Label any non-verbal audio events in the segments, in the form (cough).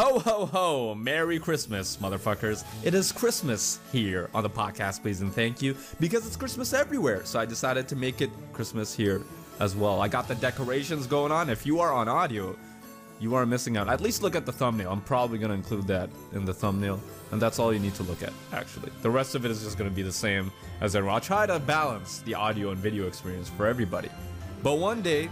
Ho ho ho! Merry Christmas, motherfuckers. It is Christmas here on the podcast, please and thank you, because it's Christmas everywhere. So I decided to make it Christmas here as well. I got the decorations going on. If you are on audio, you are missing out. At least look at the thumbnail. I'm probably going to include that in the thumbnail. And that's all you need to look at, actually. The rest of it is just going to be the same as everyone. I'll try to balance the audio and video experience for everybody. But one day,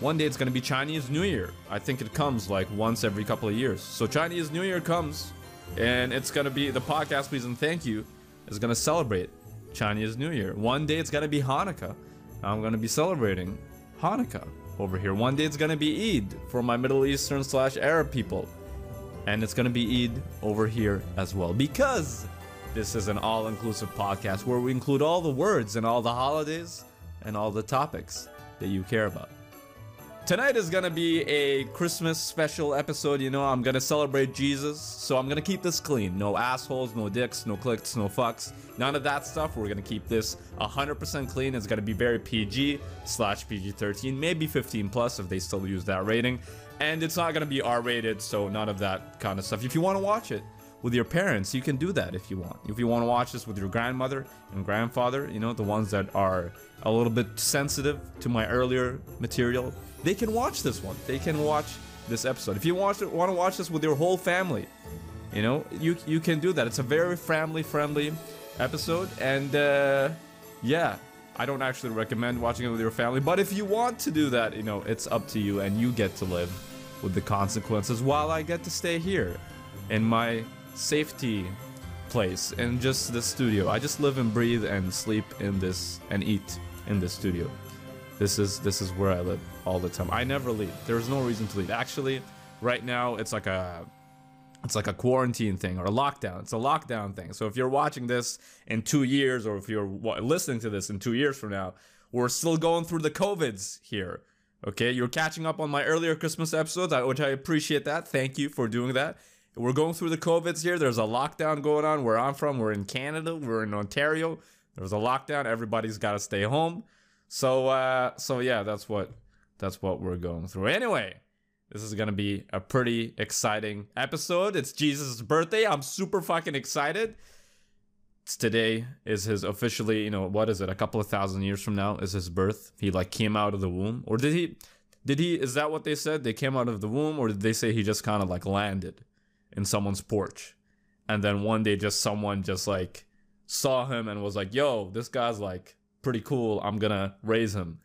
one day it's to be Chinese New Year. I think it comes like once every couple of years. So Chinese New Year comes, and it's to be the podcast, please and thank you, is to celebrate Chinese New Year. One day it's to be Hanukkah. I'm to be celebrating Hanukkah over here. One day it's to be Eid for my Middle Eastern slash Arab people. And it's to be Eid over here as well. Because this is an all inclusive podcast where we include all the words and all the holidays and all the topics that you care about. Tonight is gonna be a Christmas special episode. You know, I'm gonna celebrate Jesus, so I'm gonna keep this clean. No assholes, no dicks, no clicks, no fucks. None of that stuff. We're gonna keep this 100% clean. It's gonna be very PG slash PG-13, maybe 15 plus if they still use that rating. And it's not gonna be R-rated, so none of that kind of stuff. If you want to watch it, with your parents, you can do that if you want. If you want to watch this with your grandmother and grandfather, you know, the ones that are a little bit sensitive to my earlier material, they can watch this one. They can watch this episode. If you watch it, want to watch this with your whole family, you know, you you can do that. It's a very family friendly episode, and uh, yeah, I don't actually recommend watching it with your family. But if you want to do that, you know, it's up to you, and you get to live with the consequences while I get to stay here in my safety place and just the studio. I just live and breathe and sleep in this and eat in this studio. This is this is where I live all the time. I never leave. There's no reason to leave. Actually, right now it's like a it's like a quarantine thing or a lockdown. It's a lockdown thing. So if you're watching this in 2 years or if you're listening to this in 2 years from now, we're still going through the covids here. Okay, you're catching up on my earlier Christmas episodes, which I appreciate that. Thank you for doing that. We're going through the COVIDs here. There's a lockdown going on where I'm from. We're in Canada. We're in Ontario. There's a lockdown. Everybody's got to stay home. So, uh, so yeah, that's what that's what we're going through. Anyway, this is gonna be a pretty exciting episode. It's Jesus' birthday. I'm super fucking excited. It's today is his officially, you know, what is it? A couple of thousand years from now is his birth. He like came out of the womb, or did he? Did he? Is that what they said? They came out of the womb, or did they say he just kind of like landed? In someone's porch. And then one day just someone just like saw him and was like, yo, this guy's like pretty cool. I'm gonna raise him.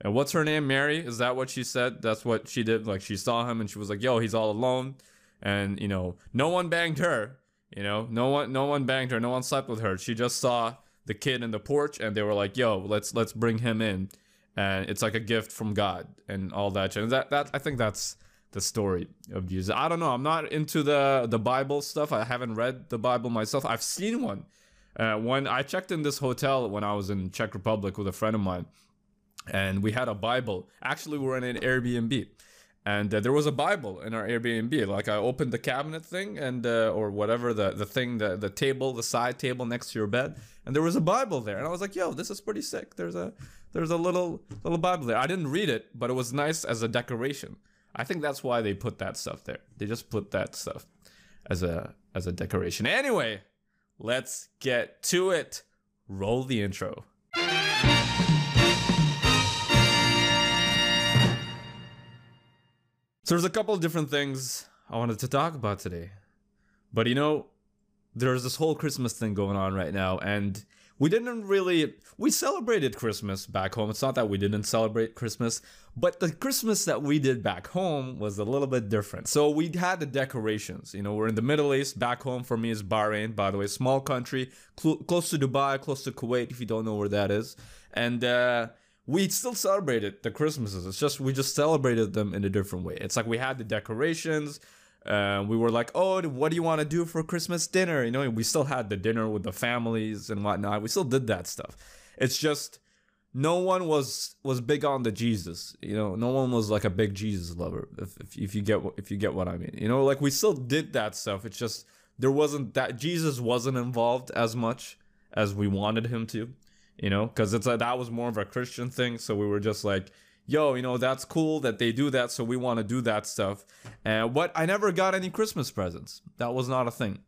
And what's her name? Mary? Is that what she said? That's what she did. Like she saw him and she was like, yo, he's all alone. And you know, no one banged her. You know, no one no one banged her, no one slept with her. She just saw the kid in the porch and they were like, yo, let's let's bring him in. And it's like a gift from God and all that. And that that I think that's the story of Jesus. I don't know. I'm not into the the Bible stuff. I haven't read the Bible myself. I've seen one. Uh, when I checked in this hotel when I was in Czech Republic with a friend of mine, and we had a Bible. Actually, we were in an Airbnb, and uh, there was a Bible in our Airbnb. Like I opened the cabinet thing and uh, or whatever the the thing the the table the side table next to your bed, and there was a Bible there, and I was like, "Yo, this is pretty sick." There's a there's a little little Bible there. I didn't read it, but it was nice as a decoration. I think that's why they put that stuff there. They just put that stuff as a as a decoration. Anyway, let's get to it. Roll the intro. So there's a couple of different things I wanted to talk about today. But you know, there's this whole Christmas thing going on right now and we didn't really we celebrated christmas back home. It's not that we didn't celebrate christmas but the christmas that we did back home was a little bit different. So we had the decorations you know we're in the middle east back home for me is bahrain by the way small country cl- close to dubai close to kuwait if you don't know where that is. And uh we still celebrated the christmases. It's just we just celebrated them in a different way. It's like we had the decorations uh, we were like, oh, what do you want to do for Christmas dinner? You know, we still had the dinner with the families and whatnot. We still did that stuff. It's just no one was was big on the Jesus. You know, no one was like a big Jesus lover. If, if, if you get if you get what I mean, you know, like we still did that stuff. It's just there wasn't that Jesus wasn't involved as much as we wanted him to. You know, because it's like that was more of a Christian thing. So we were just like, yo, you know, that's cool that they do that, so we want to do that stuff. And what I never got any Christmas presents. That was not a thing.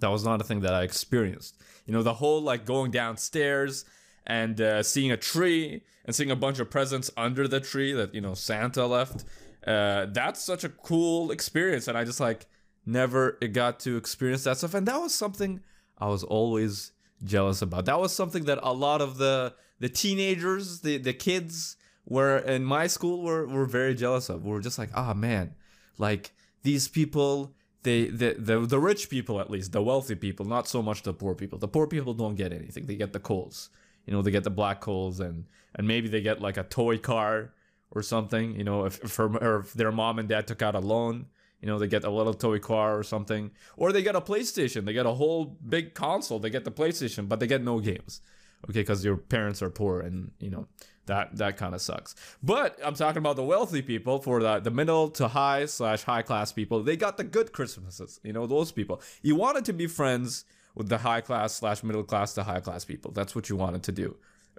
That was not a thing that I experienced. You know, the whole like going downstairs and uh, seeing a tree and seeing a bunch of presents under the tree that you know Santa left. Uh, that's such a cool experience, and I just like never got to experience that stuff. And that was something I was always jealous about. That was something that a lot of the the teenagers, the the kids were in my school we're, we're very jealous of. We're just like, ah oh, man, like these people they the, the the rich people at least the wealthy people not so much the poor people. The poor people don't get anything. They get the coals. You know they get the black coals and and maybe they get like a toy car or something you know if, if, her, or if their mom and dad took out a loan you know they get a little toy car or something. Or they get a playstation. They get a whole big console. They get the playstation but they get no games okay because your parents are poor and you know that that kind of sucks but i'm talking about the wealthy people for the, the middle to high slash high class people they got the good christmases you know those people you wanted to be friends with the high class slash middle class to high class people. That's what you wanted to do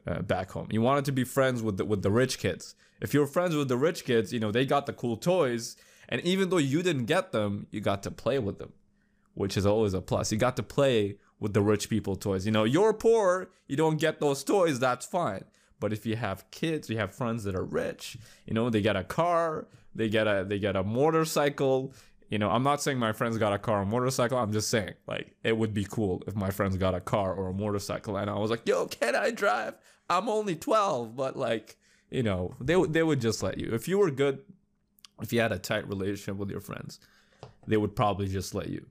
uh, back home. You wanted to be friends with the, with the rich kids. If you're friends with the rich kids, you know they got the cool toys, and even though you didn't get them, you got to play with them, which is always a plus. You got to play with the rich people toys. You know, you're poor, you don't get those toys. That's fine. But if you have kids, you have friends that are rich. You know, they get a car, they get a they get a motorcycle you know, I'm not saying my friends got a car or motorcycle. I'm just saying, like, it would be cool if my friends got a car or a motorcycle, and I was like, "Yo, can I drive? I'm only 12." But like, you know, they they would just let you. If you were good, if you had a tight relationship with your friends, they would probably just let you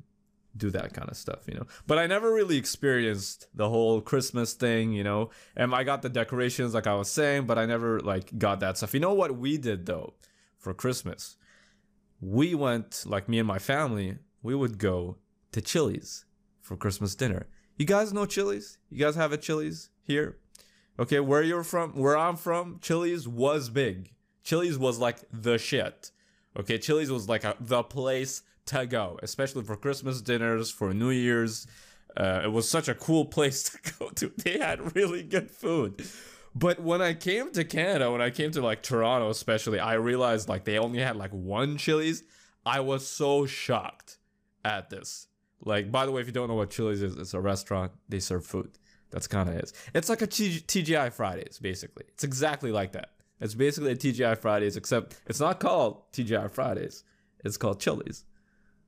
do that kind of stuff, you know. But I never really experienced the whole Christmas thing, you know. And I got the decorations, like I was saying, but I never like got that stuff. You know what we did though for Christmas? we went, like me and my family, we would go to Chili's for Christmas dinner. You guys know Chili's? You guys have a Chili's here? Okay, where you're from, where I'm from, Chili's was big. Chili's was like the shit. Okay, Chili's was like a, the place to go, especially for Christmas dinners, for New Year's. Uh, it was such a cool (laughs) place to (laughs) go to. They had really good food. But when I came to Canada, when I came to like Toronto especially, I realized like they only had like one Chili's. I was so shocked at this. Like, by the way, if you don't know what Chili's is, it's a restaurant. They serve food. That's kind of it. It's like a TGI Fridays, basically. It's exactly like that. It's basically a TGI Fridays, except it's not called TGI Fridays. It's called Chili's.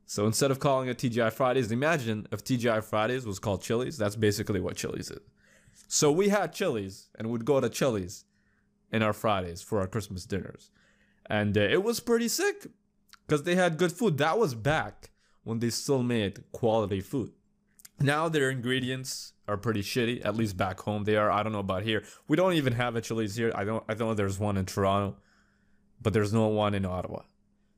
So instead of calling it TGI Fridays, imagine if TGI Fridays was called Chili's. That's basically what Chili's is. So we had Chili's and would go to Chili's in our Fridays for our Christmas dinners. And uh, it was pretty sick because they had good food. That was back when they still made quality food. Now their ingredients are pretty shitty, at least back home they are. I don't know about here. We don't even have a Chili's here. I don't I don't know there's one in Toronto, but there's no one in Ottawa.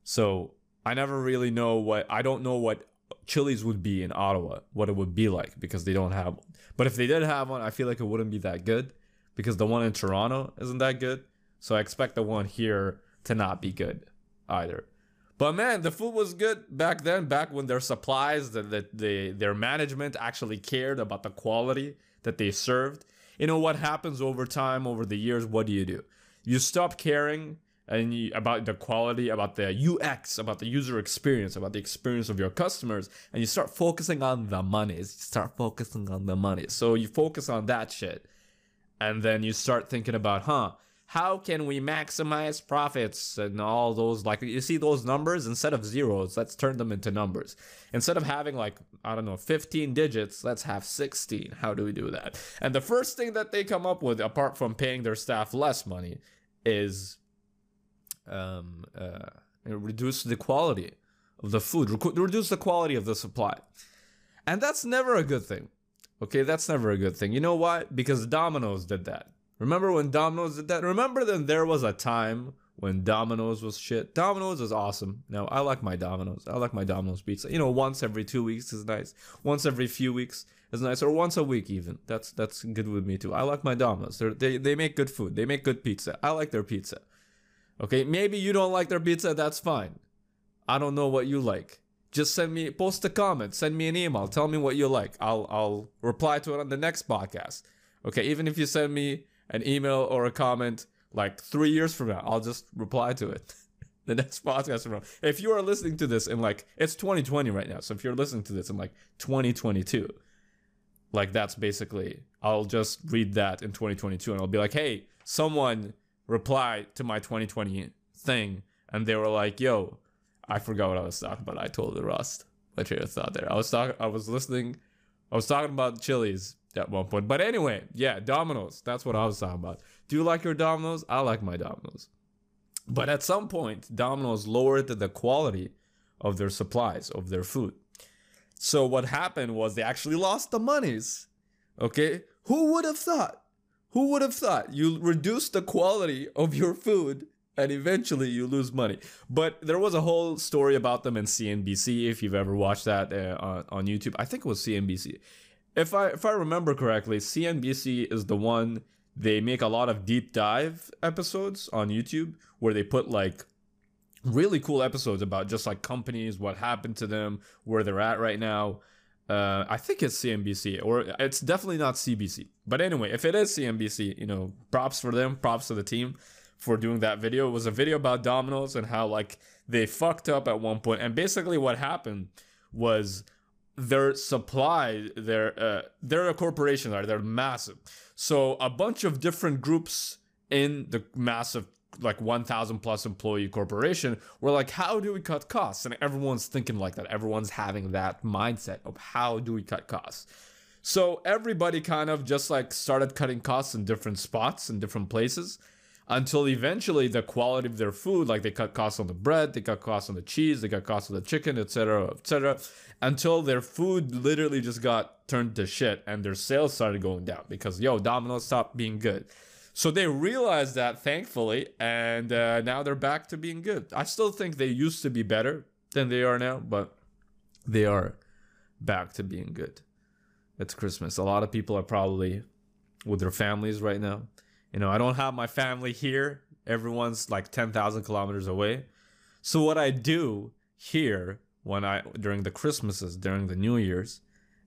So I never really know what I don't know what Chili's would be in Ottawa, what it would be like because they don't have one. But if they did have one, I feel like it wouldn't be that good because the one in Toronto isn't that good. So I expect the one here to not be good either. But man, the food was good back then, back when their supplies, that the, the, their management actually cared about the quality that they served. You know what happens over time, over the years? What do you do? You stop caring and you, about the quality, about the UX, about the user experience, about the experience of your customers, and you start focusing on the monies. You start focusing on the money. So you focus on that shit, and then you start thinking about, huh? How can we maximize profits and all those like you see those numbers instead of zeros, let's turn them into numbers. Instead of having like I don't know 15 digits, let's have 16. How do we do that? And the first thing that they come up with apart from paying their staff less money is um, uh, reduce the quality of the food, reduce the quality of the supply. And that's never a good thing. Okay, that's never a good thing. You know why? Because Domino's did that. Remember when Domino's did that? Remember then there was a time when Domino's was shit. Domino's is awesome. Now I like my Domino's. I like my Domino's pizza. You know, once every two weeks is nice. Once every few weeks is nice, or once a week even. That's that's good with me too. I like my Domino's. They're, they they make good food. They make good pizza. I like their pizza. Okay, maybe you don't like their pizza, that's fine. I don't know what you like. Just send me post a comment, send me an email, tell me what you like. I'll I'll reply to it on the next podcast. Okay, even if you send me an email or a comment like three years from now, I'll just reply to it. (laughs) the next podcast from now. If you are listening to this in like it's 2020 right now, so if you're listening to this in like 2022, like that's basically I'll just read that in 2022 and I'll be like, hey, someone reply to my 2020 thing, and they were like, yo, I forgot what I was talking about. I told the Rust. My train of thought there. I was talking. I was listening. I was talking about Chili's at one point. But anyway, yeah, Domino's. That's what I was talking about. Do you like your Domino's? I like my Domino's. But at some point, Domino's lowered the quality of their supplies of their food. So what happened was they actually lost the monies. Okay, who would have thought? Who would have thought you reduce the quality of your food and eventually you lose money. But there was a whole story about them in CNBC. If you've ever watched that uh, on, on YouTube, I think it was CNBC. If I if I remember correctly, CNBC is the one they make a lot of deep dive episodes on YouTube where they put like really cool episodes about just like companies, what happened to them, where they're at right now. Uh, I think it's CNBC or it's definitely not CBC. But anyway, if it is CNBC, you know, props for them, props to the team for doing that video. It was a video about Domino's and how like they fucked up at one point. And basically what happened was their supply, their uh, they're a corporation, right? They're massive. So a bunch of different groups in the massive like 1000 plus employee corporation were like how do we cut costs and everyone's thinking like that everyone's having that mindset of how do we cut costs so everybody kind of just like started cutting costs in different spots in different places until eventually the quality of their food, like they cut costs on the bread, they cut costs on the cheese, they cut costs on the chicken, etc., etc., until their food literally just got turned to shit and their sales started going down because yo, Domino's stopped being good. So they realized that, thankfully, and uh, now they're back to being good. I still think they used to be better than they are now, but they are back to being good. It's Christmas. A lot of people are probably with their families right now you know, I don't have my family here. Everyone's like 10,000 kilometers away. So what I do here when I during the Christmases, during the New Year's,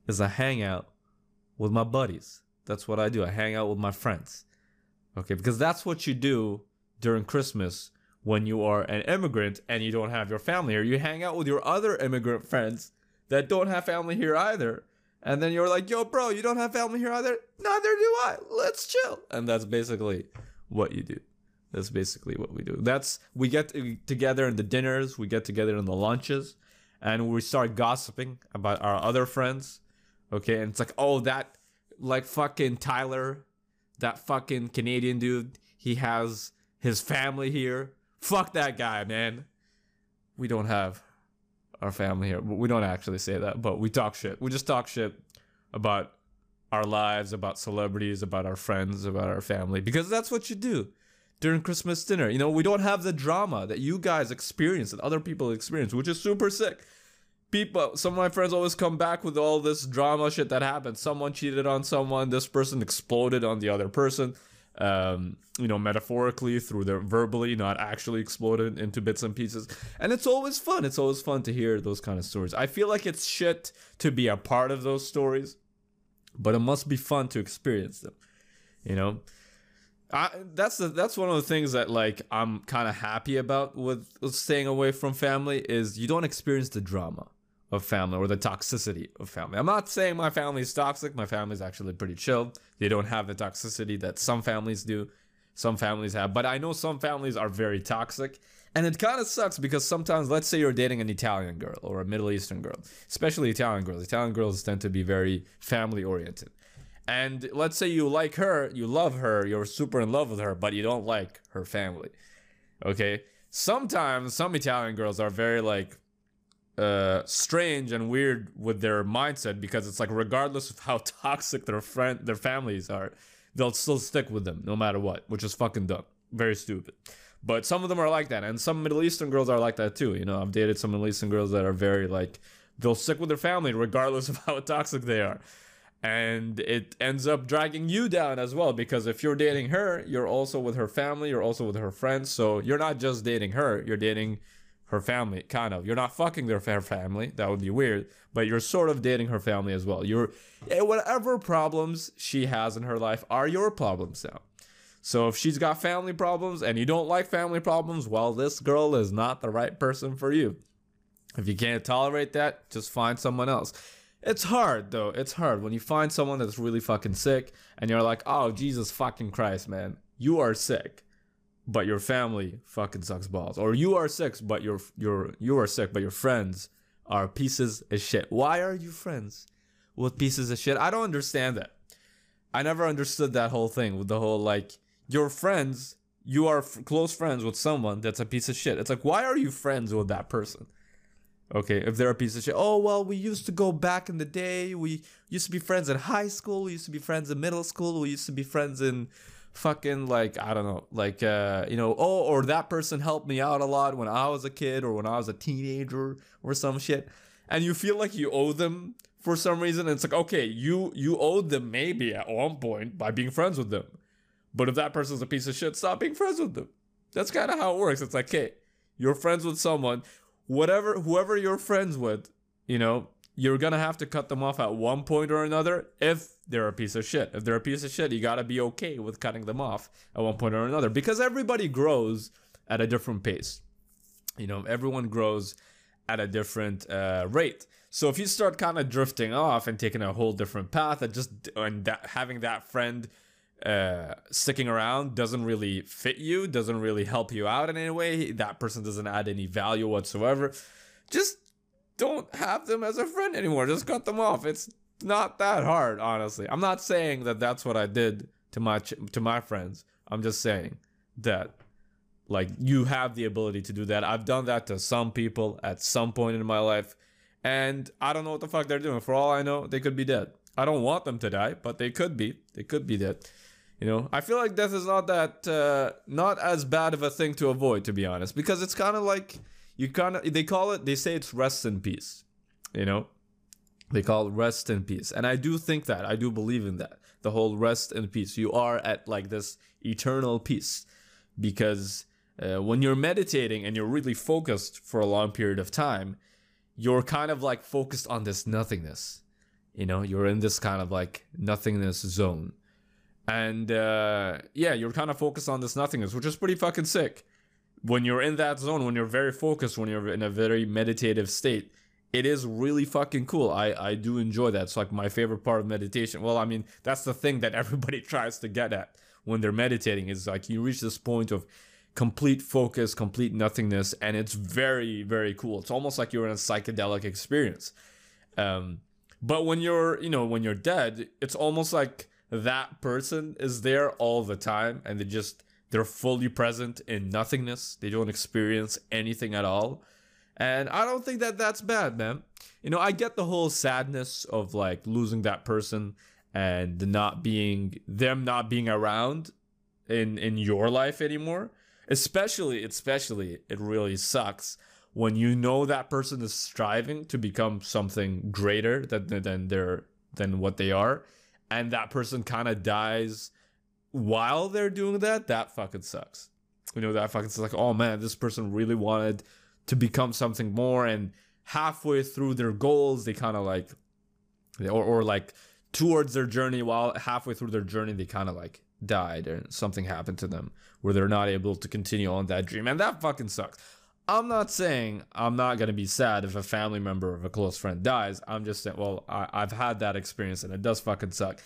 is I hang out with my buddies. That's what I do. I hang out with my friends. Okay, because that's what you do during Christmas when you are an immigrant and you don't have your family here. You hang out with your other immigrant friends that don't have family here either and then you're like, yo, bro, you don't have family here either? Neither do I. Let's chill. And that's basically what you do. That's basically what we do. That's we get together in the dinners, we get together in the lunches, and we start gossiping about our other friends. Okay, and it's like, oh, that like fucking Tyler, that fucking Canadian dude, he has his family here. Fuck that guy, man. We don't have our family here. We don't actually say that, but we talk shit. We just talk shit about our lives, about celebrities, about our friends, about our family, because that's what you do during Christmas dinner. You know, we don't have the drama that you guys experience, that other people experience, which is super sick. People, some of my friends always come back with all this drama shit that happened. Someone cheated on someone, this person exploded on the other person um, you know, metaphorically through their verbally, not actually exploded into bits and pieces. And it's always fun. It's always fun to hear those kind of stories. I feel like it's shit to be a part of those stories, but it must be fun to experience them. You know, I, that's the, that's one of the things that like I'm kind of happy about with, with staying away from family is you don't experience the drama of family or the toxicity of family. I'm not saying my family is toxic. My family is actually pretty chill. They don't have the toxicity that some families do. Some families have, but I know some families are very toxic. And it kind of sucks because sometimes, let's say you're dating an Italian girl or a Middle Eastern girl, especially Italian girls. Italian girls tend to be very family oriented. And let's say you like her, you love her, you're super in love with her, but you don't like her family. Okay? Sometimes some Italian girls are very like uh, strange and weird with their mindset because it's like regardless of how (laughs) toxic their friend their families are, they'll still stick with them no matter what, which is fucking dumb, very stupid. But some of them are like that, and some Middle Eastern girls are like that too. You know, I've dated some Middle Eastern girls that are very like they'll stick with their family regardless (laughs) of how toxic they are. And it ends up dragging you down as well because if you're dating her, you're also with her family, you're also with her friends. So you're not just dating her, you're dating her family, kind of. You're not fucking their family. That would be weird. But you're sort of dating her family as well. You're eh, whatever problems she has in her life are your problems now. So if she's got family problems and you don't like family problems, well, this girl is not the right person for you. If you can't tolerate that, just find someone else. It's hard though. It's hard when you find someone that's really fucking sick and you're like, "Oh, Jesus fucking Christ, man. You are sick." But your family fucking sucks balls. Or you are sick, but your your you are sick, but your friends are pieces of shit. Why are you friends with pieces of shit? I don't understand that. I never understood that whole thing with the whole like your friends, you are f- close friends with someone that's a piece of shit. It's like, why are you friends with that person? Okay, if they're a piece of shit, oh well, we used to go back in the day. We used to be friends in high school. We used to be friends in middle school. We used to be friends in fucking like I don't know, like uh, you know, oh, or that person helped me out a lot when I was a kid or when I was a teenager or some shit, and you feel like you owe them for some reason. It's like, okay, you you owed them maybe at one point by being friends with them, but if that person's a piece of shit, stop being friends with them. That's kind of how it works. It's like, okay, you're friends with someone, whatever, whoever you're friends with, you know, you're gonna have to cut them off at one point or another if they're a piece of shit. If they're a piece of shit, you gotta be okay with cutting them off at one point or another because everybody grows at a different pace. You know, everyone grows at a different uh, rate. So if you start kind of drifting off and taking a whole different path, and just and that, having that friend uh, sticking around doesn't really fit you, doesn't really help you out in any way. That person doesn't add any value whatsoever. Just don't have them as a friend anymore. Just cut them off. It's not that hard, honestly. I'm not saying that that's what I did to my ch- to my friends. I'm just saying that like you have the ability to do that. I've done that to some people at some point in my life, and I don't know what the fuck they're doing. For all I know, they could be dead. I don't want them to die, but they could be. They could be dead. You know, I feel like death is not that uh, not as bad of a thing to avoid, to be honest, because it's kind of like you kind of they call it they say it's rest in peace. You know, they call it rest in peace, and I do think that I do believe in that the whole rest in peace. You are at like this eternal peace because uh, when you're meditating and you're really focused for a long period of time, you're kind of like focused on this nothingness. You know, you're in this kind of like nothingness zone. And uh, yeah, you're kind of focused on this nothingness, which is pretty fucking sick. When you're in that zone, when you're very focused, when you're in a very meditative state, it is really fucking cool. I, I do enjoy that. It's like my favorite part of meditation. Well, I mean, that's the thing that (laughs) everybody tries to get at when they're meditating is like you reach this point of complete focus, complete nothingness, and it's very, very cool. It's almost like you're in a psychedelic experience. Um, but when you're, you know, when you're dead, it's almost like that person is there all the time and they just they're fully present in nothingness. They don't experience anything at all. And I don't think that that's bad, man. You know, I get the whole sadness of like losing that person and not being them not being around in in your life anymore especially especially it really sucks when you know that person is striving to become something greater than than they're than what they are and that person kind of dies while they're doing that that fucking sucks. You know that fucking sucks. Like oh man this person really wanted to become something more and halfway through their goals they kind of like or, or like towards their journey while halfway through their journey they kind of like died or something happened to them where they're not able to continue on that dream and that fucking sucks. I'm not saying i'm not going to be sad if a family member of a close friend dies. I'm just saying well I, i've had that experience and it does fucking suck.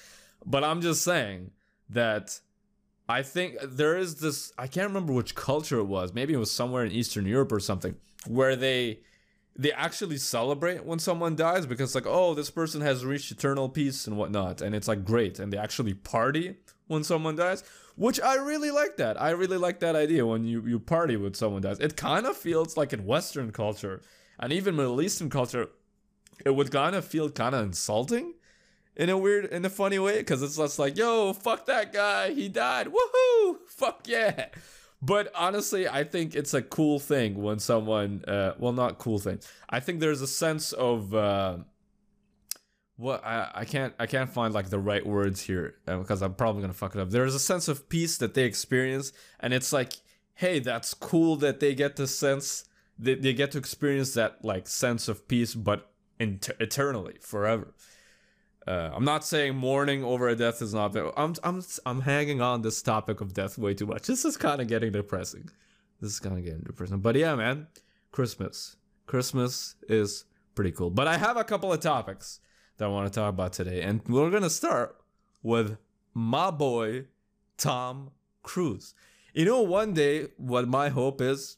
But i'm just saying that i think there is this i can't remember which culture it was. Maybe it was somewhere in eastern europe or something where they they actually celebrate when someone dies because like oh this person has reached eternal peace and whatnot. And it's like great. And they actually party when someone dies which i really like that. I really like that idea when you, you party when someone dies. It kind of feels like in western culture and even middle eastern culture it would kind of feel kind of insulting in a weird in a funny way because it's just like yo fuck that guy he died woohoo fuck yeah. But honestly i think it's a cool thing when someone uh, well not cool thing. I think there's a sense of uh, what I, I can't i can't find like the right words here uh, because i'm probably gonna fuck it up. There's a sense of peace that they experience and it's like hey that's cool that they get the sense they, they get to experience that like sense of peace but eternally forever Uh, I'm not saying mourning over a death is not. I'm I'm I'm hanging on this topic of death way too much. This is kind of getting depressing. This is kind of getting depressing. But yeah, man, Christmas. Christmas is pretty cool. But I have a couple of topics that I want to talk about today, and we're gonna start with my boy Tom Cruise. You know, one day, what my hope is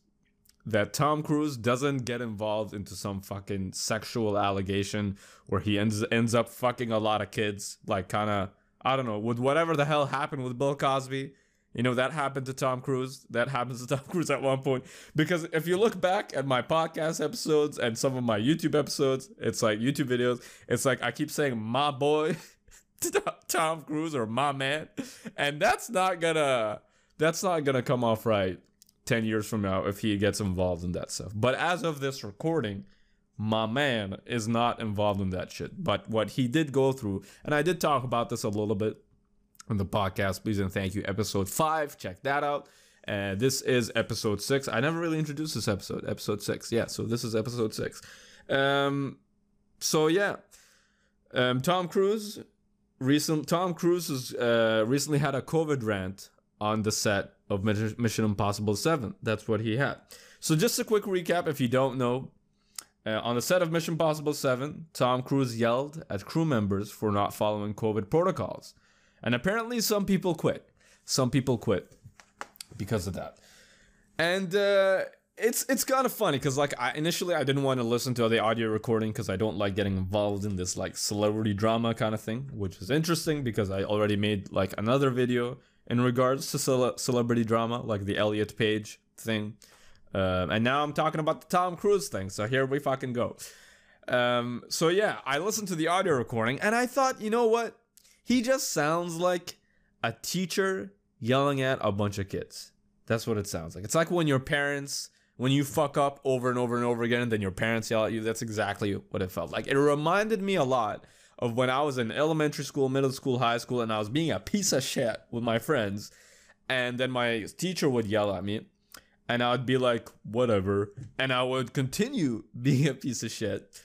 that Tom Cruise doesn't get involved into some fucking sexual allegation where he ends ends up fucking a lot of kids, like kind of I don't know, with whatever the hell happened with Bill Cosby. You know that happened to Tom Cruise. That happens to Tom (laughs) Cruise at one point. Because if you look back at my podcast episodes and some of my YouTube episodes, it's like YouTube videos. It's like I keep saying my boy, (laughs) Tom Cruise or my man, and that's not gonna that's not gonna come off right 10 years from now if he gets involved in that stuff. But as of this recording, my man is not involved in that shit. But what he did go through, and I did talk about this a little bit on the podcast, please and thank you, episode five. Check that out. And this is episode six. I never really introduced this episode, episode six. Yeah, so this is episode six. Um, so yeah, um, Tom Cruise recent Tom Cruise has uh, recently had a COVID rant on the set of Mission Impossible 7. That's what he had. So, just a quick recap if you don't know. Uh, on the set of Mission Impossible 7, Tom Cruise yelled at crew members for not following COVID protocols. And apparently, some people quit. Some people quit because of that. And uh, it's it's kind of funny because like I, initially I didn't want to listen to the audio recording because I don't like getting involved in this like celebrity drama kind of thing, which is interesting because I already made like another video in regards to cele- celebrity drama, like the Elliot Page thing. Uh, and now I'm talking about the Tom Cruise thing. So here we fucking go. Um, so yeah, I listened to the audio recording and I thought, you know what? He just sounds like a teacher yelling at a bunch of kids. That's what it sounds like. It's like when your parents, when you fuck up over and over and over again, and then your parents yell at you. That's exactly what it felt like. It reminded me a lot of when I was in elementary school, middle school, high school, and I was being a piece of shit with my friends. And then my teacher would yell at me, and I would be like, whatever. And I would continue (laughs) being a piece of shit.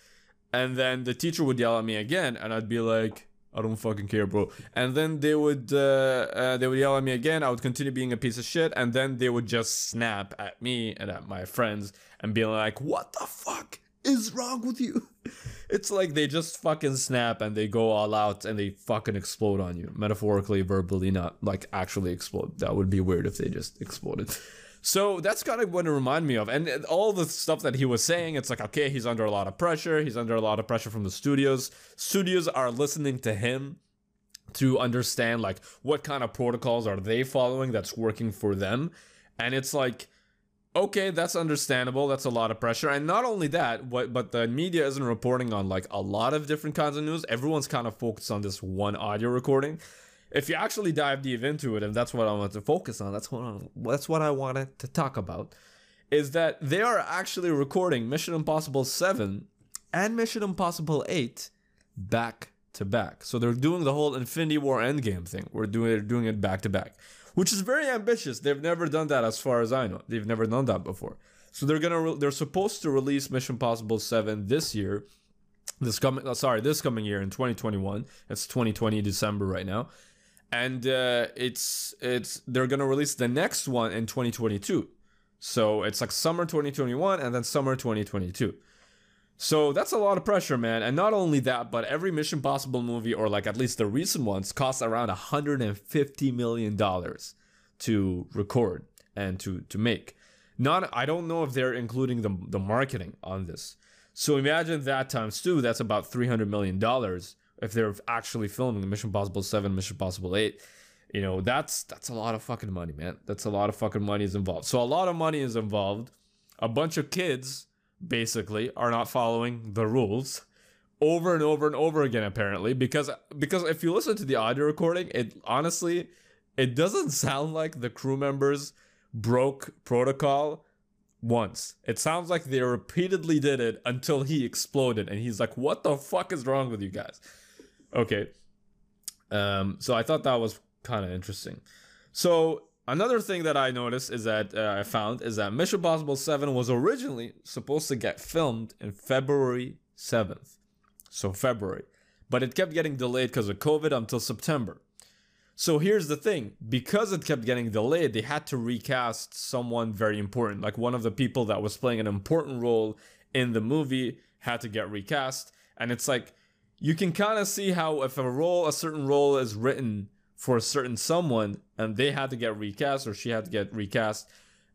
And then the teacher would yell at me again, and I'd be like, I don't fucking care, bro. And then they would uh, uh, they would yell at me again. I would continue being a piece of shit, and then they would just snap at me and at my friends and be like, "What the fuck is wrong with you?" (laughs) It's like they just fucking snap and they go all out and they fucking explode on you, metaphorically, verbally, not like actually explode. That would be weird if they just exploded. So that's kind of what it reminded me of. And all the stuff that he was saying, it's like, okay, he's under a lot of pressure. He's under a lot of pressure from the studios. Studios are listening to him to understand, like, what kind of protocols are they following that's working for them. And it's like, okay, that's understandable. That's a lot of pressure. And not only that, but, but the media isn't reporting on like a lot of different kinds of news. Everyone's kind of focused on this one audio recording. If you actually dive deep into it, and that's what I want to focus on, that's what I, that's what I wanted to talk about, is that they are actually recording Mission Impossible 7 and Mission Impossible 8 back to back. So they're doing the whole Infinity War Endgame thing. We're doing they're doing it back to back which is very ambitious. They've never done that, as far as I know. They've never done that before. So they're gonna re- they're supposed to release Mission Impossible Seven this year. This coming, uh, sorry, this coming year in 2021. It's 2020 December right now, and uh, it's it's they're gonna release the next one in 2022. So it's like summer 2021 and then summer 2022. So that's a lot of pressure, man. And not only that, but every Mission Impossible movie, or like at least the recent ones, costs around $150 million to record and to, to make. Not I don't know if they're including the, the marketing on this. So imagine that times two, that's about $300 million if they're actually filming Mission Impossible 7, Mission Impossible 8. You know, that's that's a lot of fucking money, man. That's a lot of fucking money is involved. So a lot of money is involved. A bunch of kids basically are not following the rules over and over and over again apparently because because if you listen to the audio recording it honestly it doesn't (laughs) sound like the crew members broke protocol once. It sounds like they repeatedly did it until he exploded and he's like what the fuck is wrong with you guys? Okay. Um so i thought that was kind of interesting. So Another thing that I noticed is that uh, I found is that Mission Impossible 7 was originally supposed to get filmed in February 7th. So February. but it kept getting delayed because of COVID until September. So here's the thing because it kept getting delayed, they had to recast someone very important. Like one of the people that was playing an important role in the movie had to get recast. And it's like, you can kind of see how if a role, a certain role is written for a certain someone and they had to get recast or she had to get recast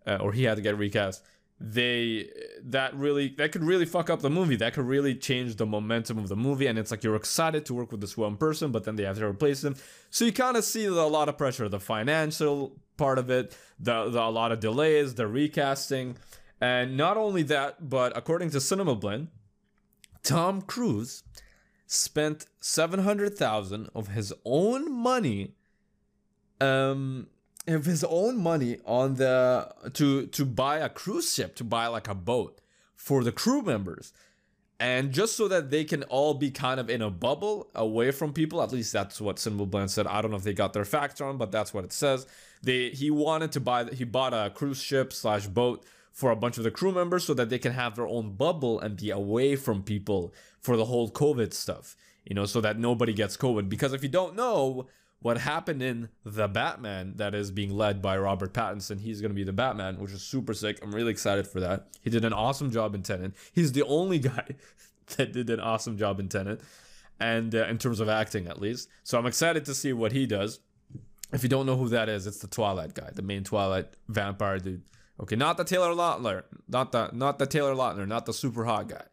uh, or he had to get recast, they that really that could really fuck up the movie. That could really change the momentum of the movie and it's like you're excited to work with this one person but then they have to replace them. So you kind of see a lot of pressure the financial part of it the, the a lot of delays the recasting. And not only that but according to cinema blend tom cruise spent 700000 of his own money um of his own money on the to to buy a cruise ship to buy like a boat for the crew members. And just so that they can all be kind of in a bubble away from people at least that's what Cinema Blend said. I don't know if they got their facts wrong but that's what it says. They he wanted to buy he bought a cruise ship slash boat for a bunch of the crew members so that they can have their own bubble and be away from people for the whole covid stuff you know so that nobody gets covid because if you don't know what happened in The Batman that is being led by Robert Pattinson. He's going to be the Batman, which is super sick. I'm really excited for that. He did an awesome job in Tenet. He's the only (laughs) guy that did an awesome job in Tenet, and uh, in terms of acting at least. So I'm excited to see what he does. If you don't know who that is, it's the Twilight guy, the main Twilight vampire dude. Okay, not the Taylor Lautner, not the not the Taylor Lautner, not the super hot guy.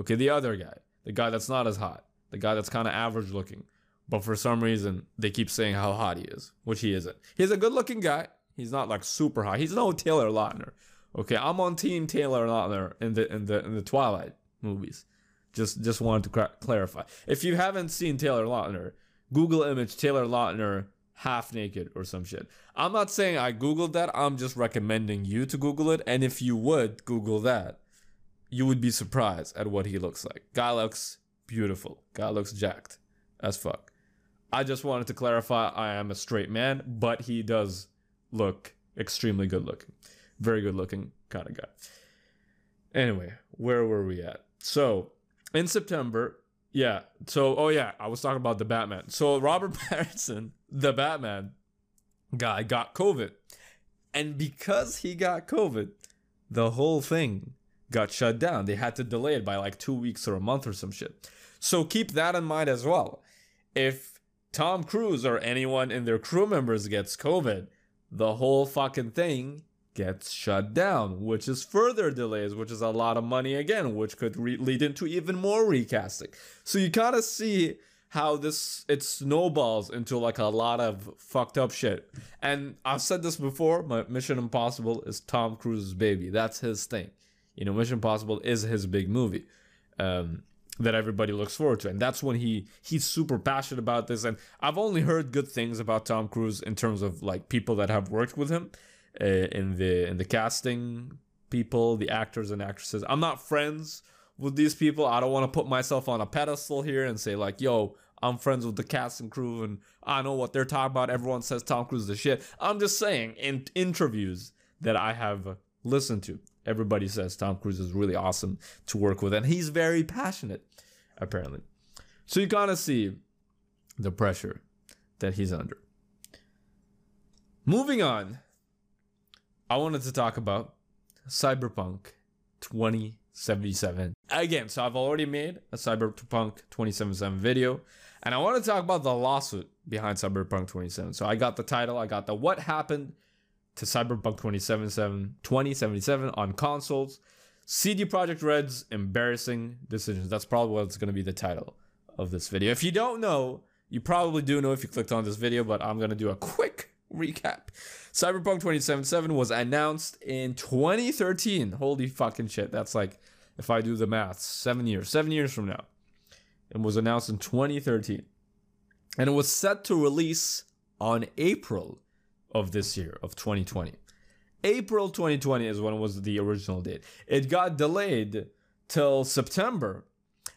Okay, the other guy, the guy that's not as hot, the guy that's kind of average looking but for some reason, they keep saying how hot he is, which he isn't. He's a good looking guy. He's not like super hot. He's no Taylor Lautner. Okay, I'm on team Taylor Lautner in the in the in the Twilight movies. Just just wanted to clarify. If you haven't seen Taylor Lautner, Google image Taylor Lautner half naked or some shit. I'm not saying I googled that. I'm just recommending you to Google it. And if you would Google that, you would be surprised at what he looks like. Guy looks beautiful. Guy looks jacked as fuck. I just wanted to clarify I am a straight man, but he does look extremely good looking. Very good looking kind of guy. Anyway, where were we at? So, in September, yeah. So, oh yeah, I was talking about the Batman. So, Robert (laughs) Pattinson, the Batman guy, got COVID. And because he got COVID, the whole thing got shut down. They had to delay it by like two weeks or a month or some shit. So, keep that in mind as well. If Tom Cruise or anyone in their crew members gets COVID, the whole fucking thing gets shut down, which is further delays, which is a lot of money again, which could re- lead into even more recasting. So you kind of see how this it snowballs into like a lot of fucked up shit. And I've said this before, my Mission Impossible is Tom Cruise's baby. That's his thing. You know, Mission Impossible is his big movie. Um, that everybody looks forward to and that's when he he's super passionate about this and i've only heard good things about tom cruise in terms of like people that have worked with him uh, in the in the casting people the actors and actresses. I'm not friends with these people. I don't want to put myself on a pedestal here and say like yo i'm friends with the cast and crew and i know what they're talking about. Everyone says tom cruise is the shit. I'm just saying in interviews that i have listened to everybody says Tom Cruise is really awesome to work with, and he's very passionate, apparently. So you kind of see the pressure that he's under. Moving on, I wanted to talk about Cyberpunk 2077. Again, so I've already made a Cyberpunk 2077 video, and I want to talk about the lawsuit behind Cyberpunk 2077. So I got the title, I got the what happened to Cyberpunk 2077, 2077 on consoles. CD Projekt Red's embarrassing decisions. That's probably what's going to be the title of this video. If you don't know, you probably do know if you clicked on this video, but I'm going to do a quick recap. Cyberpunk 2077 was announced in 2013. Holy fucking shit. That's like, if I do the math, seven years. Seven years from now. It was announced in 2013. And it was set to release on April of this year, of 2020. April 2020 is when was the original date. It got delayed till September.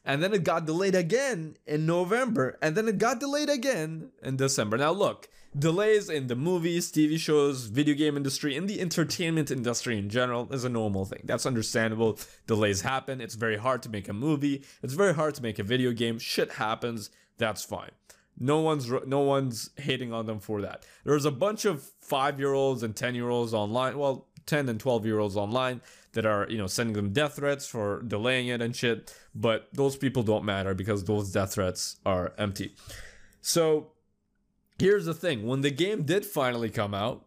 and then it got delayed again in November, and then it got delayed again in December. Now, look, delays in the movies, TV shows, video game industry, in the entertainment industry in general is a normal thing. That's understandable. Delays happen. It's very hard to make a movie. It's very hard to make a video game. Shit happens. That's fine. No one's no one's hating on them for that. There's a bunch of 5-year-olds and 10-year-olds online. Well, 10 and 12 year olds online that are you know sending them death threats for delaying it and shit but those people don't matter because those death threats are empty so here's the thing when the game did finally come out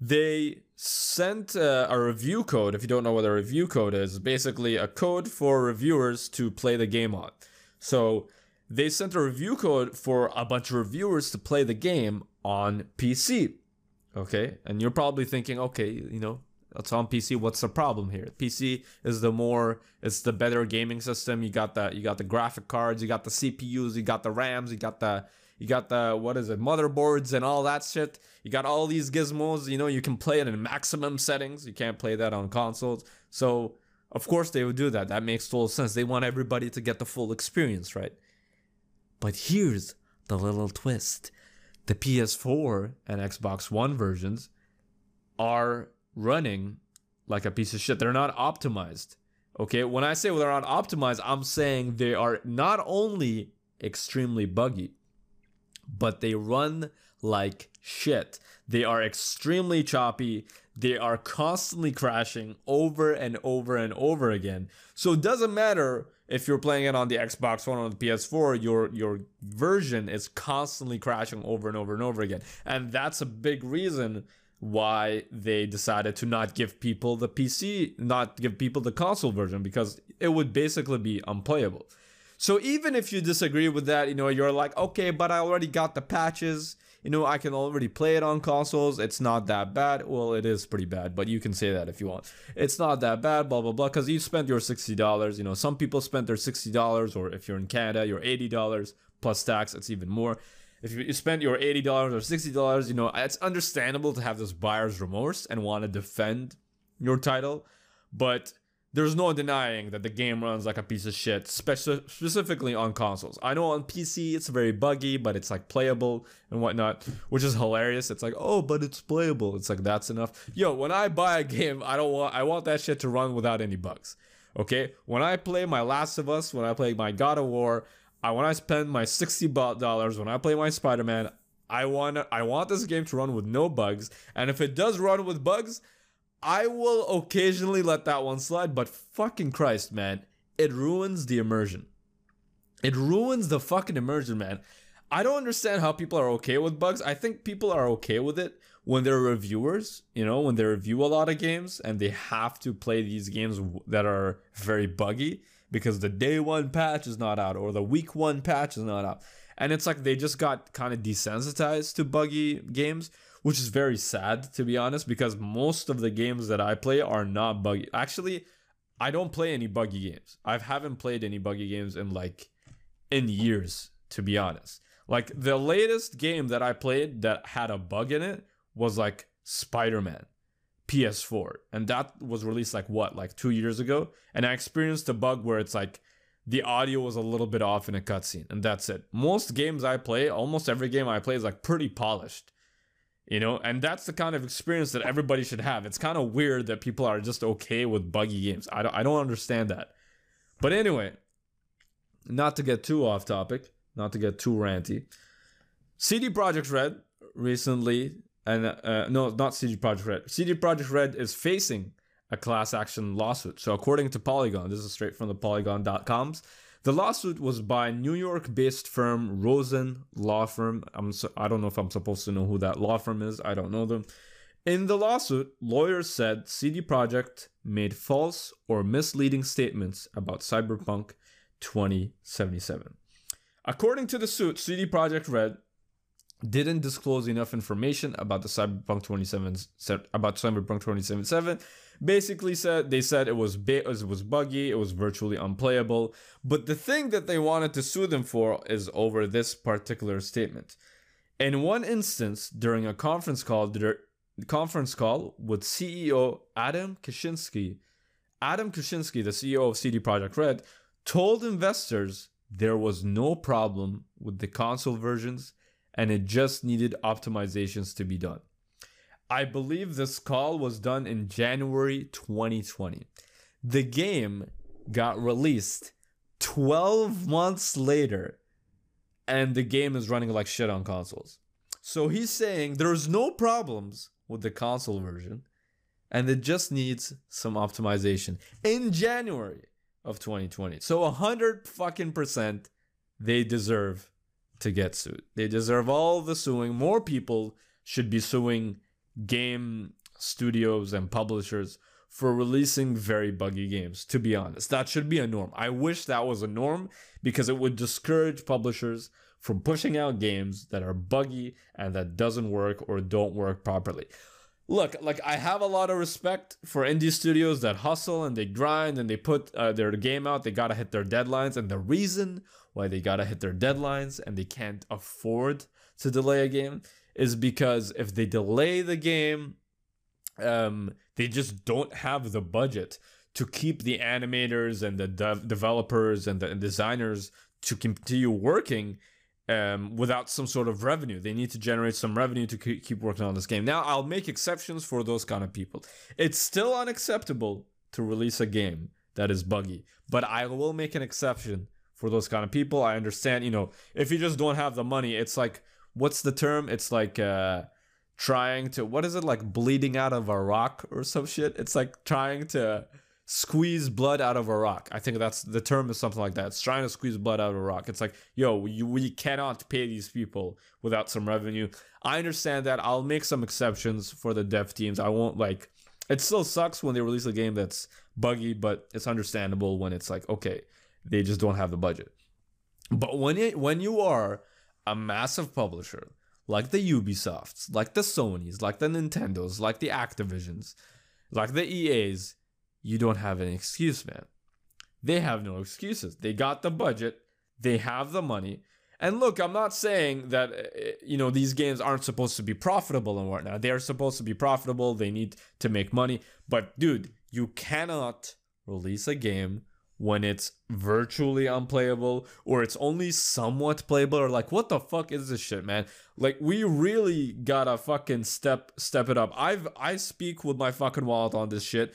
they sent uh, a review code if you don't know what a review code is basically a code for reviewers to play the game on so they sent a review code for a bunch of reviewers to play the game on pc Okay, and you're probably thinking, okay, you know, it's on PC. What's the problem here? PC is the more, it's the better gaming system. You got the, you got the graphic cards, you got the CPUs, you got the RAMs, you got the, you got the what is it, motherboards and all that shit. You got all these gizmos. You know, you can play it in maximum settings. You can't play that on consoles. So of course they would do that. That makes total sense. They want everybody to get the full experience, right? But here's the little twist the PS4 and Xbox One versions are running like a piece of shit. They're not optimized. Okay, when I say they're not optimized, I'm saying they are not only extremely buggy, but they run like shit. They are extremely choppy. They are constantly crashing over and over and over again. So it doesn't matter if you're playing it on the Xbox One or the PS4, your your version is constantly crashing over and over and over again. And that's a big reason why they decided to not give people the PC, not give people the console version because it would basically be unplayable. So even if you disagree with that, you know, you're like, okay, but I already got the patches you know, I can already play it on consoles. It's not that bad. Well, it is pretty bad, but you can say that if you want. It's not that bad, blah, blah, blah, because you spent your $60. You know, some people spent their $60, or if you're in Canada, your $80 plus tax, it's even more. If you spent your $80 or $60, you know, it's understandable to have this buyer's remorse and want to defend your title, but there's no denying that the game runs like a piece of shit, speci- specifically on consoles. I know on PC it's very buggy, but it's like playable and whatnot, which is hilarious. It's like, oh, but it's playable. It's like that's enough. Yo, when I buy a game, I don't want I want that shit to run without any bugs. Okay, when I play my Last of Us, when I play my God of War, I when I spend my sixty dollars, when I play my Spider Man, I want I want this game to run with no bugs, and if it does run with bugs I will occasionally let that one slide, but fucking Christ, man, it ruins the immersion. It ruins the fucking immersion, man. I don't understand how people are okay with bugs. I think people are okay with it when they're reviewers, you know, when they review a lot of games and they have to play these games that are very buggy because the day one patch is not out or the week one patch is not out. And it's like they just got kind of desensitized to buggy games which is very sad to be honest because most of the games that I play are not buggy. Actually, I don't play any buggy games. I haven't played any buggy games in like in years to be honest. Like the latest game that I played that had a bug in it was like Spider-Man PS4 and that was released like what like 2 years ago and I experienced a bug where it's like the audio was a little bit off in a cutscene and that's it. Most games I play, almost every game I play is like pretty polished you know? And that's the kind of experience that everybody should have. It's kind of weird that people are just okay with buggy games. I don't, I don't understand that. But anyway not to get too off topic not to get too ranty cd projekt red recently and uh, no not cd projekt red. Cd projekt red is facing a class action lawsuit. So according to polygon this is straight from the polygon.coms the lawsuit was by New York based firm Rosen Law Firm. I'm so, I don't know if I'm supposed to know who that law firm is. I don't know them. In the lawsuit, lawyers said CD Projekt made false or misleading statements about Cyberpunk 2077. According to the suit, CD Projekt Red didn't disclose enough information about the Cyberpunk 27 about Cyberpunk 2077 basically said they said it was ba- it was buggy, it was virtually unplayable. But the thing that they wanted to sue them for is over this particular statement. In one instance, during a conference call, the conference call with CEO Adam Kashinsky, Adam Kashinsky, the CEO of CD Projekt Red, told investors there was no problem with the console versions and it just needed optimizations to be done. I believe this call was done in January 2020. The game got released 12 months later and the game is running like shit on consoles. So he's saying there's no problems with the console version and it just needs some optimization in January of 2020. So 100 fucking percent they deserve to get sued. They deserve all the suing. More people should be suing game studios and publishers for releasing very buggy games, to be honest. That should be a norm. I wish that was a norm because it would discourage publishers from pushing out games that are buggy and that doesn't work or don't work properly. Look, like I have a lot of respect for indie studios that hustle and they grind and they put uh, their game out. They gotta hit their deadlines, and the reason why they gotta hit their deadlines and they can't afford to delay a game is because if they delay the game, um, they just don't have the budget to keep the animators and the dev- developers and the designers to continue working um, without some sort of revenue. They need to generate some revenue to keep working on this game. Now, I'll make exceptions for those kind of people. It's still unacceptable to release a game that is buggy, but I will make an exception for those kind of people. I understand, you know, if you just don't have the money, it's like, what's the term? It's like, uh, trying to what is it like bleeding out of a rock or some shit? It's like trying to squeeze blood out of a rock. I think that's the term is something like that. It's trying to squeeze blood out of a rock. It's like yo you, we cannot pay these people without some revenue. I understand that. I'll make some exceptions for the dev teams. I won't like it still sucks when they release a game that's buggy but it's understandable when it's like okay they just don't have the budget. But when it, when you are a massive publisher like the Ubisofts, like the Sonys, like the Nintendos, like the Activisions, like the EAs, you don't have any excuse, man. They have no excuses. They got the budget, they have the money. And look, I'm not saying that uh, you know these games aren't supposed to be profitable and whatnot. They are supposed to be profitable. They need to make money. But dude, you cannot release a game when it's virtually unplayable or it's only somewhat playable or like what the fuck is this shit man? Like we really gotta fucking step step it up. I've i speak with my fucking wallet on this shit.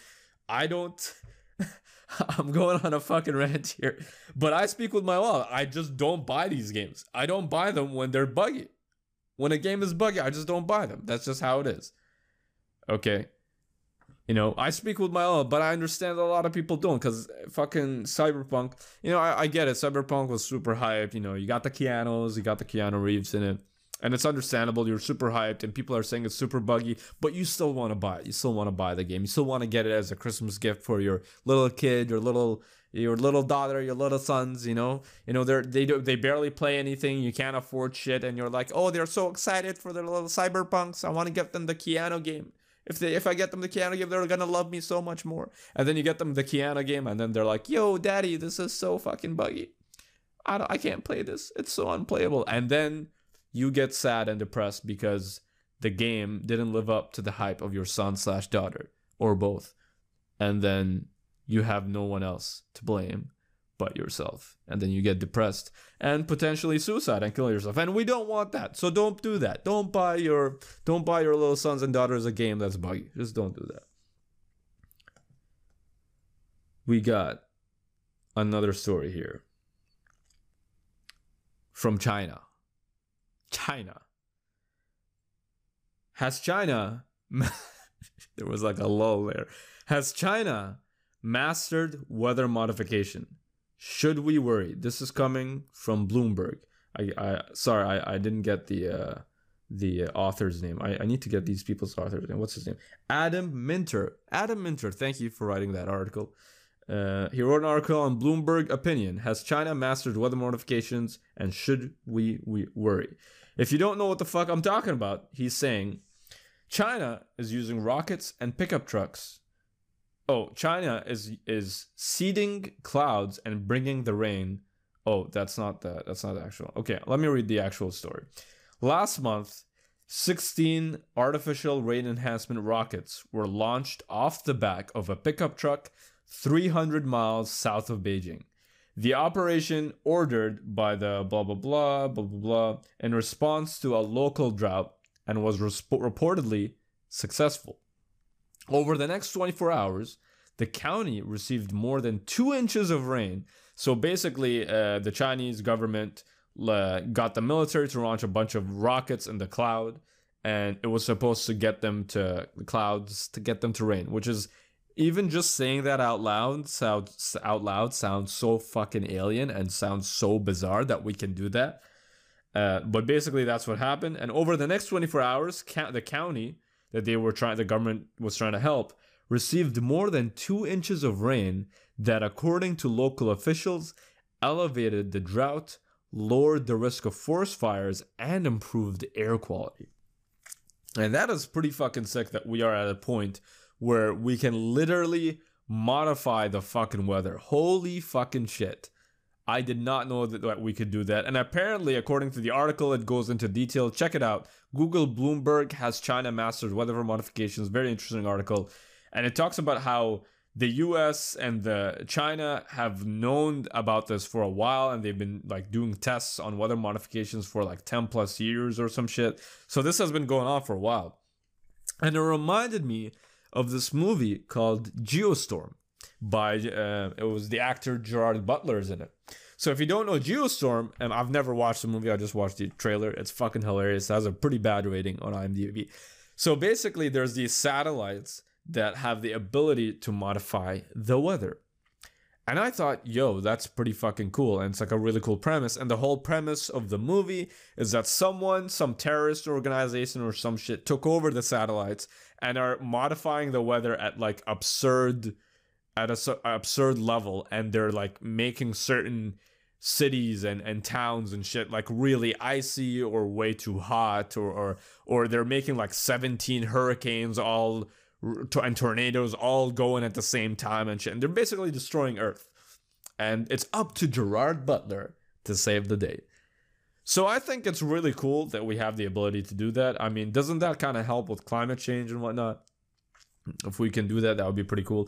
I don't (laughs) i'm going on a fucking rant here but i speak with my wallet. I just don't buy these games. I don't buy them when they're buggy. When a game is buggy i just don't buy them. That's just how it is. Okay you know, I speak with my own, but I understand a lot of people don't because fucking Cyberpunk, you know, I, I get it. Cyberpunk was super hyped. You know, you got the Keanu's, you got the Keanu Reeves in it. And it's understandable. You're super hyped, and people are saying it's super buggy, but you still want to buy it. You still want to buy the game. You still want to get it as a Christmas gift for your little kid, your little your little daughter, your little sons, you know, you know, they're they do they barely play anything. You can't afford shit, and you're like, oh, they're so excited for their little cyberpunks. I want to get them the Keanu game. If they if I get them the Keanu game, they're gonna love me so much more. And then you get them the Keanu game, and then they're like, "Yo, daddy, this is so fucking buggy. I don't, I can't play this. It's so unplayable." And then you get sad and depressed because the game didn't live up to the hype of your son slash daughter or both, and then you have no one else to blame but yourself. And then you get depressed and potentially suicide and kill yourself. And we don't want that. So don't do that. Don't buy your don't buy your little sons and daughters a game that's buggy. Just don't do that. We got another story here from China. China. Has China (laughs) there was like a lull there. Has China mastered weather modification? Should we worry? This is coming from Bloomberg. I, I sorry, I, I didn't get the uh, the author's name. I, I need to get these people's author's name. What's his name? Adam Minter. Adam Minter. Thank you for writing that article. Uh, he wrote an article on Bloomberg Opinion. Has China mastered weather modifications and should we, we worry? If you don't know what the fuck I'm talking about, he's saying China is using rockets and pickup trucks Oh, China is is seeding clouds and bringing the rain. Oh, that's not the that's not actual. Okay, let me read the actual story. Last month, 16 artificial rain enhancement rockets were launched off the back of a pickup truck 300 miles south of Beijing. The operation ordered by the blah blah blah blah blah blah in response to a local drought and was reportedly successful. Over the next 24 hours, the county received more than two inches of rain. So basically, uh, the Chinese government uh, got the military to launch a bunch of rockets in the cloud, and it was supposed to get them to the clouds to get them to rain, which is even just saying that out loud sounds out loud sounds so fucking alien and sounds so bizarre that we can do that. Uh, but basically, that's what happened. And over the next 24 hours, ca- the county that they were trying, the government was trying to help, received more than two inches of rain that, according to local officials, elevated the drought, lowered the risk of forest fires, and improved air quality. And that is pretty fucking sick that we are at a point where we can literally modify the fucking weather. Holy fucking shit. I did not know that, we could do that. And apparently, according to the article, it goes into detail. Check it out. Google Bloomberg has China mastered weather modifications. Very interesting article. And it talks about how the US and the China have known about this for a while and they've been like doing tests on weather modifications for like 10 plus years or some shit. So this has been going on for a while. And it reminded me of this movie called Geostorm by uh, it was the actor Gerard Butler is in it. So if you don't know Geostorm, and I've never watched the movie, I just watched the trailer. It's fucking hilarious. It has a pretty bad rating on IMDb. So basically, there's these satellites that have the ability to modify the weather. And I thought, yo, that's pretty fucking cool. And it's like a really cool premise. And the whole premise of the movie is that someone, some terrorist organization or some shit, took over the satellites and are modifying the weather at like absurd, at a absurd level. And they're like making certain cities and, and towns and shit like really icy or way too hot or, or, or they're making like 17 hurricanes all and tornadoes all going at the same time and shit. And they're basically destroying Earth. And it's up to Gerard Butler to save the day. So I think it's really cool that we have the ability to do that. I mean, doesn't that kind of help with climate change and whatnot? If we can do that, that would be pretty cool.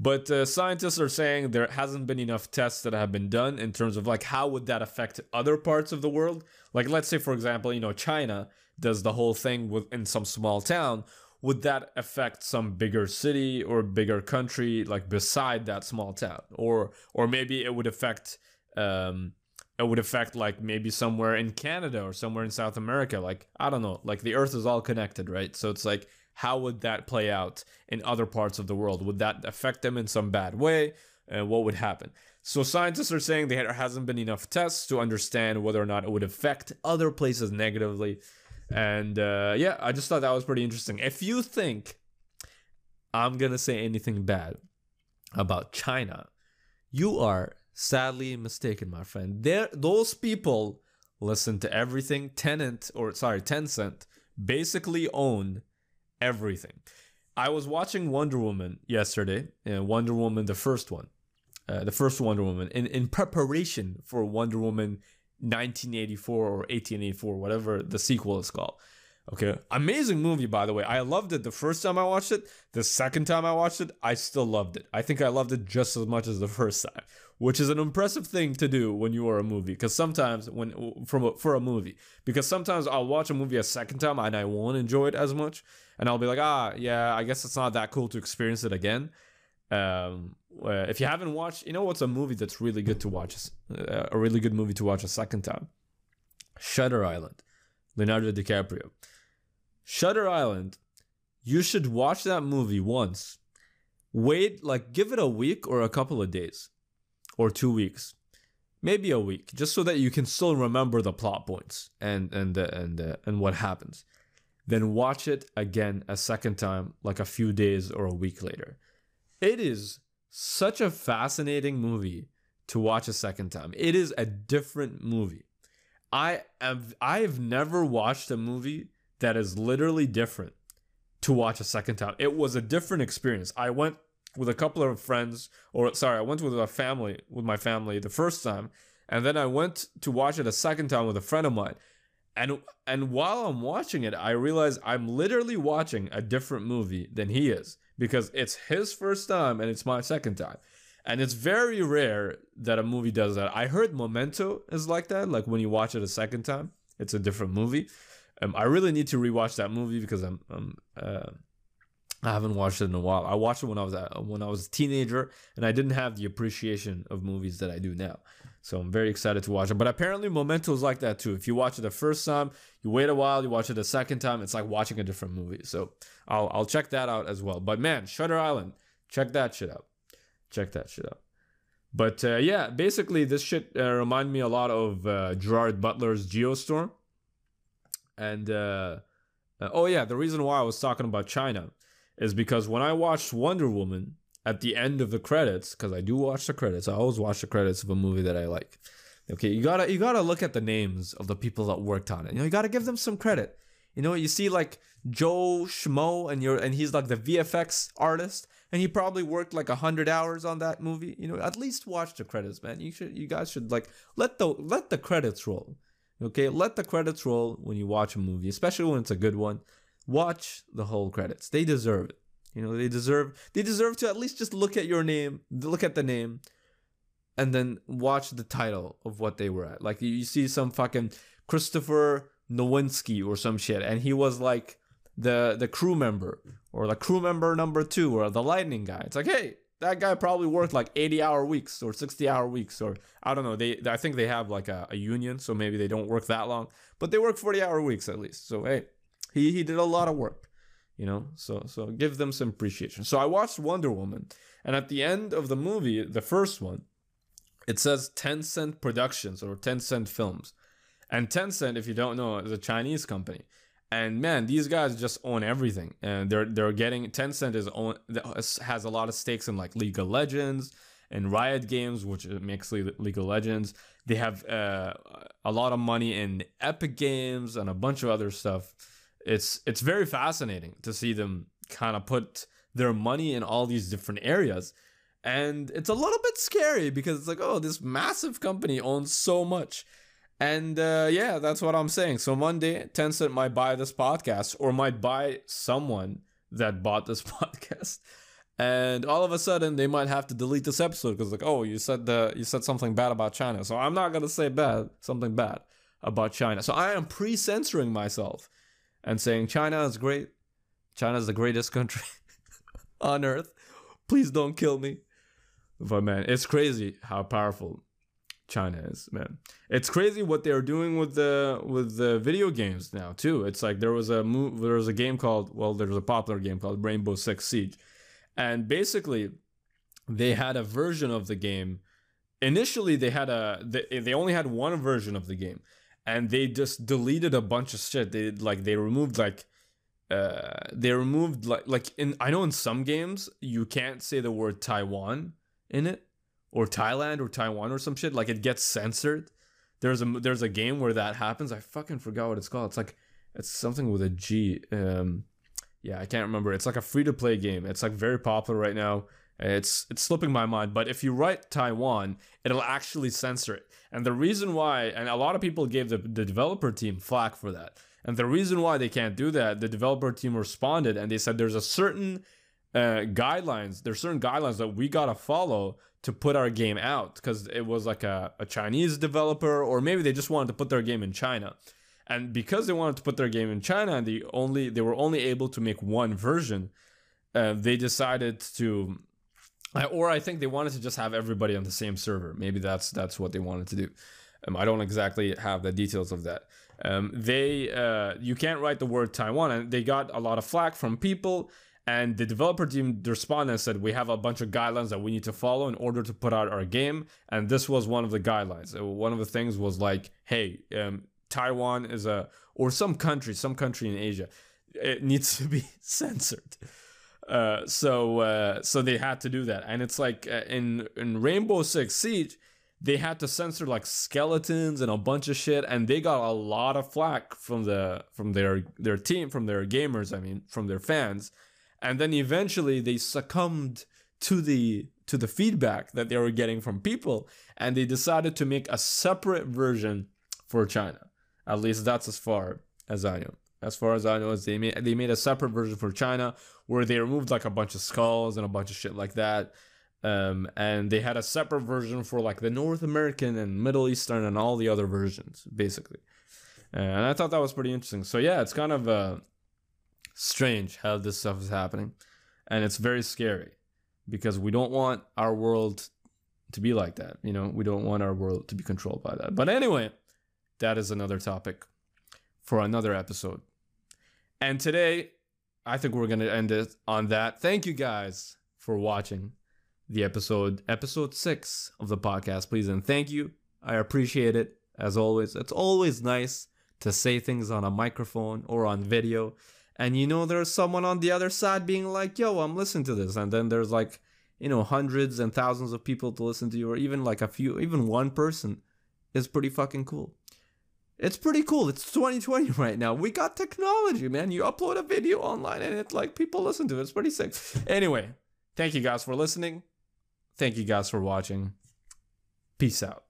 But uh, scientists are saying there hasn't been enough tests that have been done in terms of like how would that affect other parts of the world? Like let's say for example, you know, China does the whole thing with in some small town. Would that affect some bigger city or bigger country like beside that small town? Or or maybe it would affect um it would affect like maybe somewhere in Canada or somewhere in South America. Like I don't know. Like the earth is all connected right? So it's like how would that play out in other parts of the world would that affect them in some bad way and what would happen so scientists are saying there hasn't been enough tests to understand whether or not it would affect other places negatively and uh, yeah, I just thought that was pretty interesting. If you think I'm going to say anything bad about China, you are sadly mistaken, my friend. There, those people listen to everything. Tenant, or sorry, Tencent, basically own everything. I was watching Wonder Woman yesterday, and Wonder Woman, the first one, uh, the first Wonder Woman, in, in preparation for Wonder Woman 1984 or 1884, whatever the sequel is called. Okay, amazing movie by the way. I loved it the first time I watched it. The second time I watched it, I still loved it. I think I loved it just as much as the (laughs) first time, which is an impressive thing to do when you are a movie. Because sometimes when from for a movie, because sometimes I'll watch a movie a second time and I won't enjoy it as much, and I'll be like, ah, yeah, I guess it's not that cool to experience it again. Um, uh, if you haven't watched, you know what's a movie that's really good to watch, uh, a really good movie to watch a second time? Shutter Island, Leonardo DiCaprio. Shutter Island, you should watch that movie once. Wait, like give it a week or a couple of days, or two weeks, maybe a week, just so that you can still remember the plot points and and uh, and uh, and what happens. Then watch it again a second time, like a few days or a week later it is such a fascinating movie to watch a second time. It is a different movie. I have I've never watched a movie that is literally different to watch a second time. It was a different experience. I went with a couple of friends or sorry, I went with a family with my family the first time and then I went to watch it a second time with a friend of mine. And and while I'm watching it, I realize I'm literally watching a different movie than he is because it's his first time and it's my second time. And it's very rare that a movie does that. I heard Memento is like that. Like when you watch it a second time, it's a different movie. Um, I really need to rewatch that movie because I'm, I'm uh, I haven't watched it in a while. I watched it when I was a, when I was a teenager, and I didn't have the appreciation of movies that I do now. So I'm very excited to watch it. But apparently, Memento is like that too. If you watch it the first time, you wait a while, you watch it the second time, it's like watching a different movie. So I'll I'll check that out as well. But man, Shutter Island, check that shit out. Check that shit out. But uh, yeah, basically, this shit uh, remind me a lot of uh, Gerard Butler's Geostorm. And uh, uh, oh yeah, the reason why I was talking about China is because when I watched Wonder Woman at the end of the credits, because I do watch the credits, I always watch the credits of a movie that I like. Okay, you gotta you gotta look at the names of the people that worked on it. You know, you gotta give them some credit. You know, you see like Joe Schmo, and you're and he's like the VFX artist, and he probably worked like hundred hours on that movie. You know, at least watch the credits, man. You should, you guys should like let the let the credits roll. Okay, let the credits roll when you watch a movie, especially when it's a good one watch the whole credits. They deserve it. You know, they deserve they deserve to at least just look at your name, look at the name, and then watch the title of what they were at. Like you see some fucking Christopher Nowinski or some shit, and he was like the the crew member or the crew member number two or the lightning guy. It's like, hey, that guy probably worked like 80 hour weeks or 60 hour weeks or I don't know. They I think they have like a, a union, so maybe they don't work that long, but they work 40 hour weeks at least. So hey, he he did a lot of work, you know. So so give them some appreciation. So I watched Wonder Woman, and at the end of the movie, the first one, it says Tencent Productions or Tencent Films, and Tencent, if you don't know, is a Chinese company. And man, these guys just own everything, and they're they're getting Tencent is own has a lot of stakes in like League of Legends and Riot Games, which makes League of Legends. They have uh, a lot of money in Epic Games and a bunch of other stuff. It's it's very fascinating to see them kind of put their money in all these different areas. And it's a little bit scary because it's like oh this massive company owns so much and uh, yeah that's what i'm saying so Monday, day tencent might buy this podcast or might buy someone that bought this (laughs) podcast and all of a sudden they might have to delete this episode because like oh you said the you said something bad about china so i'm not gonna say bad something bad about china so i am pre-censoring myself and saying China is great. China is the greatest country (laughs) on earth. Please don't kill me. But man, it's crazy how powerful China is, man. It's crazy what they're doing with the with the video games now too. It's like there was a move, there was a game called well, there was a popular game called Rainbow Six Siege, and basically they had a version of the game. Initially, they had a they, they only had one version of the game, and they just deleted a bunch of shit. They like they removed like uh they removed like like in I know in some games you can't say the word Taiwan in it or Thailand or Taiwan or some shit like it gets censored. There's a there's a game where that happens. I fucking forgot what it's called. It's like it's something with a G. Um yeah, I can't remember. It's like a free to play game. It's like very popular right now. It's it's slipping my mind, but if you write Taiwan, it'll actually censor it. And the reason why, and a lot of people gave the, the developer team flack for that. And the reason why they can't do that, the developer team responded and they said there's a certain uh, guidelines, there's certain guidelines that we gotta follow to put our game out because it was like a, a Chinese developer, or maybe they just wanted to put their game in China. And because they wanted to put their game in China and they only they were only able to make one version, uh, they decided to or I think they wanted to just have everybody on the same server. Maybe that's that's what they wanted to do. Um, I don't exactly have the details of that. Um, they uh, you can't write the word Taiwan, and they got a lot of flack from people. And the developer team responded and said, "We have a bunch of guidelines that we need to follow in order to put out our game." And this was one of the guidelines. Uh, one of the things was like, "Hey, um, Taiwan is a or some country, some country in Asia, it needs to be (laughs) censored." Uh, so uh, so they had to do that, and it's like uh, in in Rainbow Six Siege, they had to censor like skeletons and a bunch of shit, and they got a lot of flack from the from their their team, from their gamers, I mean, from their fans, and then eventually they succumbed to the to the feedback that they were getting from people, and they decided to make a separate version for China. At least that's as far as I know as far as I know, is they made they made a separate version for China where they removed like a bunch of skulls and a bunch of shit like that. Um, and they had a separate version for like the North American and Middle Eastern and all the other versions, basically. And I thought that was pretty interesting. So yeah, it's kind of uh, strange how this stuff is happening, and it's very scary because we don't want our world to be like that. You know, we don't want our world to be controlled by that. But anyway, that is another topic for another episode. And today, I think we're going to end it on that. Thank you guys for watching the episode, episode six of the podcast, please. And thank you. I appreciate it as always. It's always nice to say things on a microphone or on video. And you know, there's someone on the other side being like, yo, I'm listening to this. And then there's like, you know, hundreds and thousands of people to listen to you, or even like a few, even one person is pretty fucking cool. It's pretty cool. It's 2020 (laughs) right now. We got technology, man. You upload a video online and it like people listen to it. It's pretty sick. Anyway, thank you guys for listening. Thank you guys for watching. Peace out.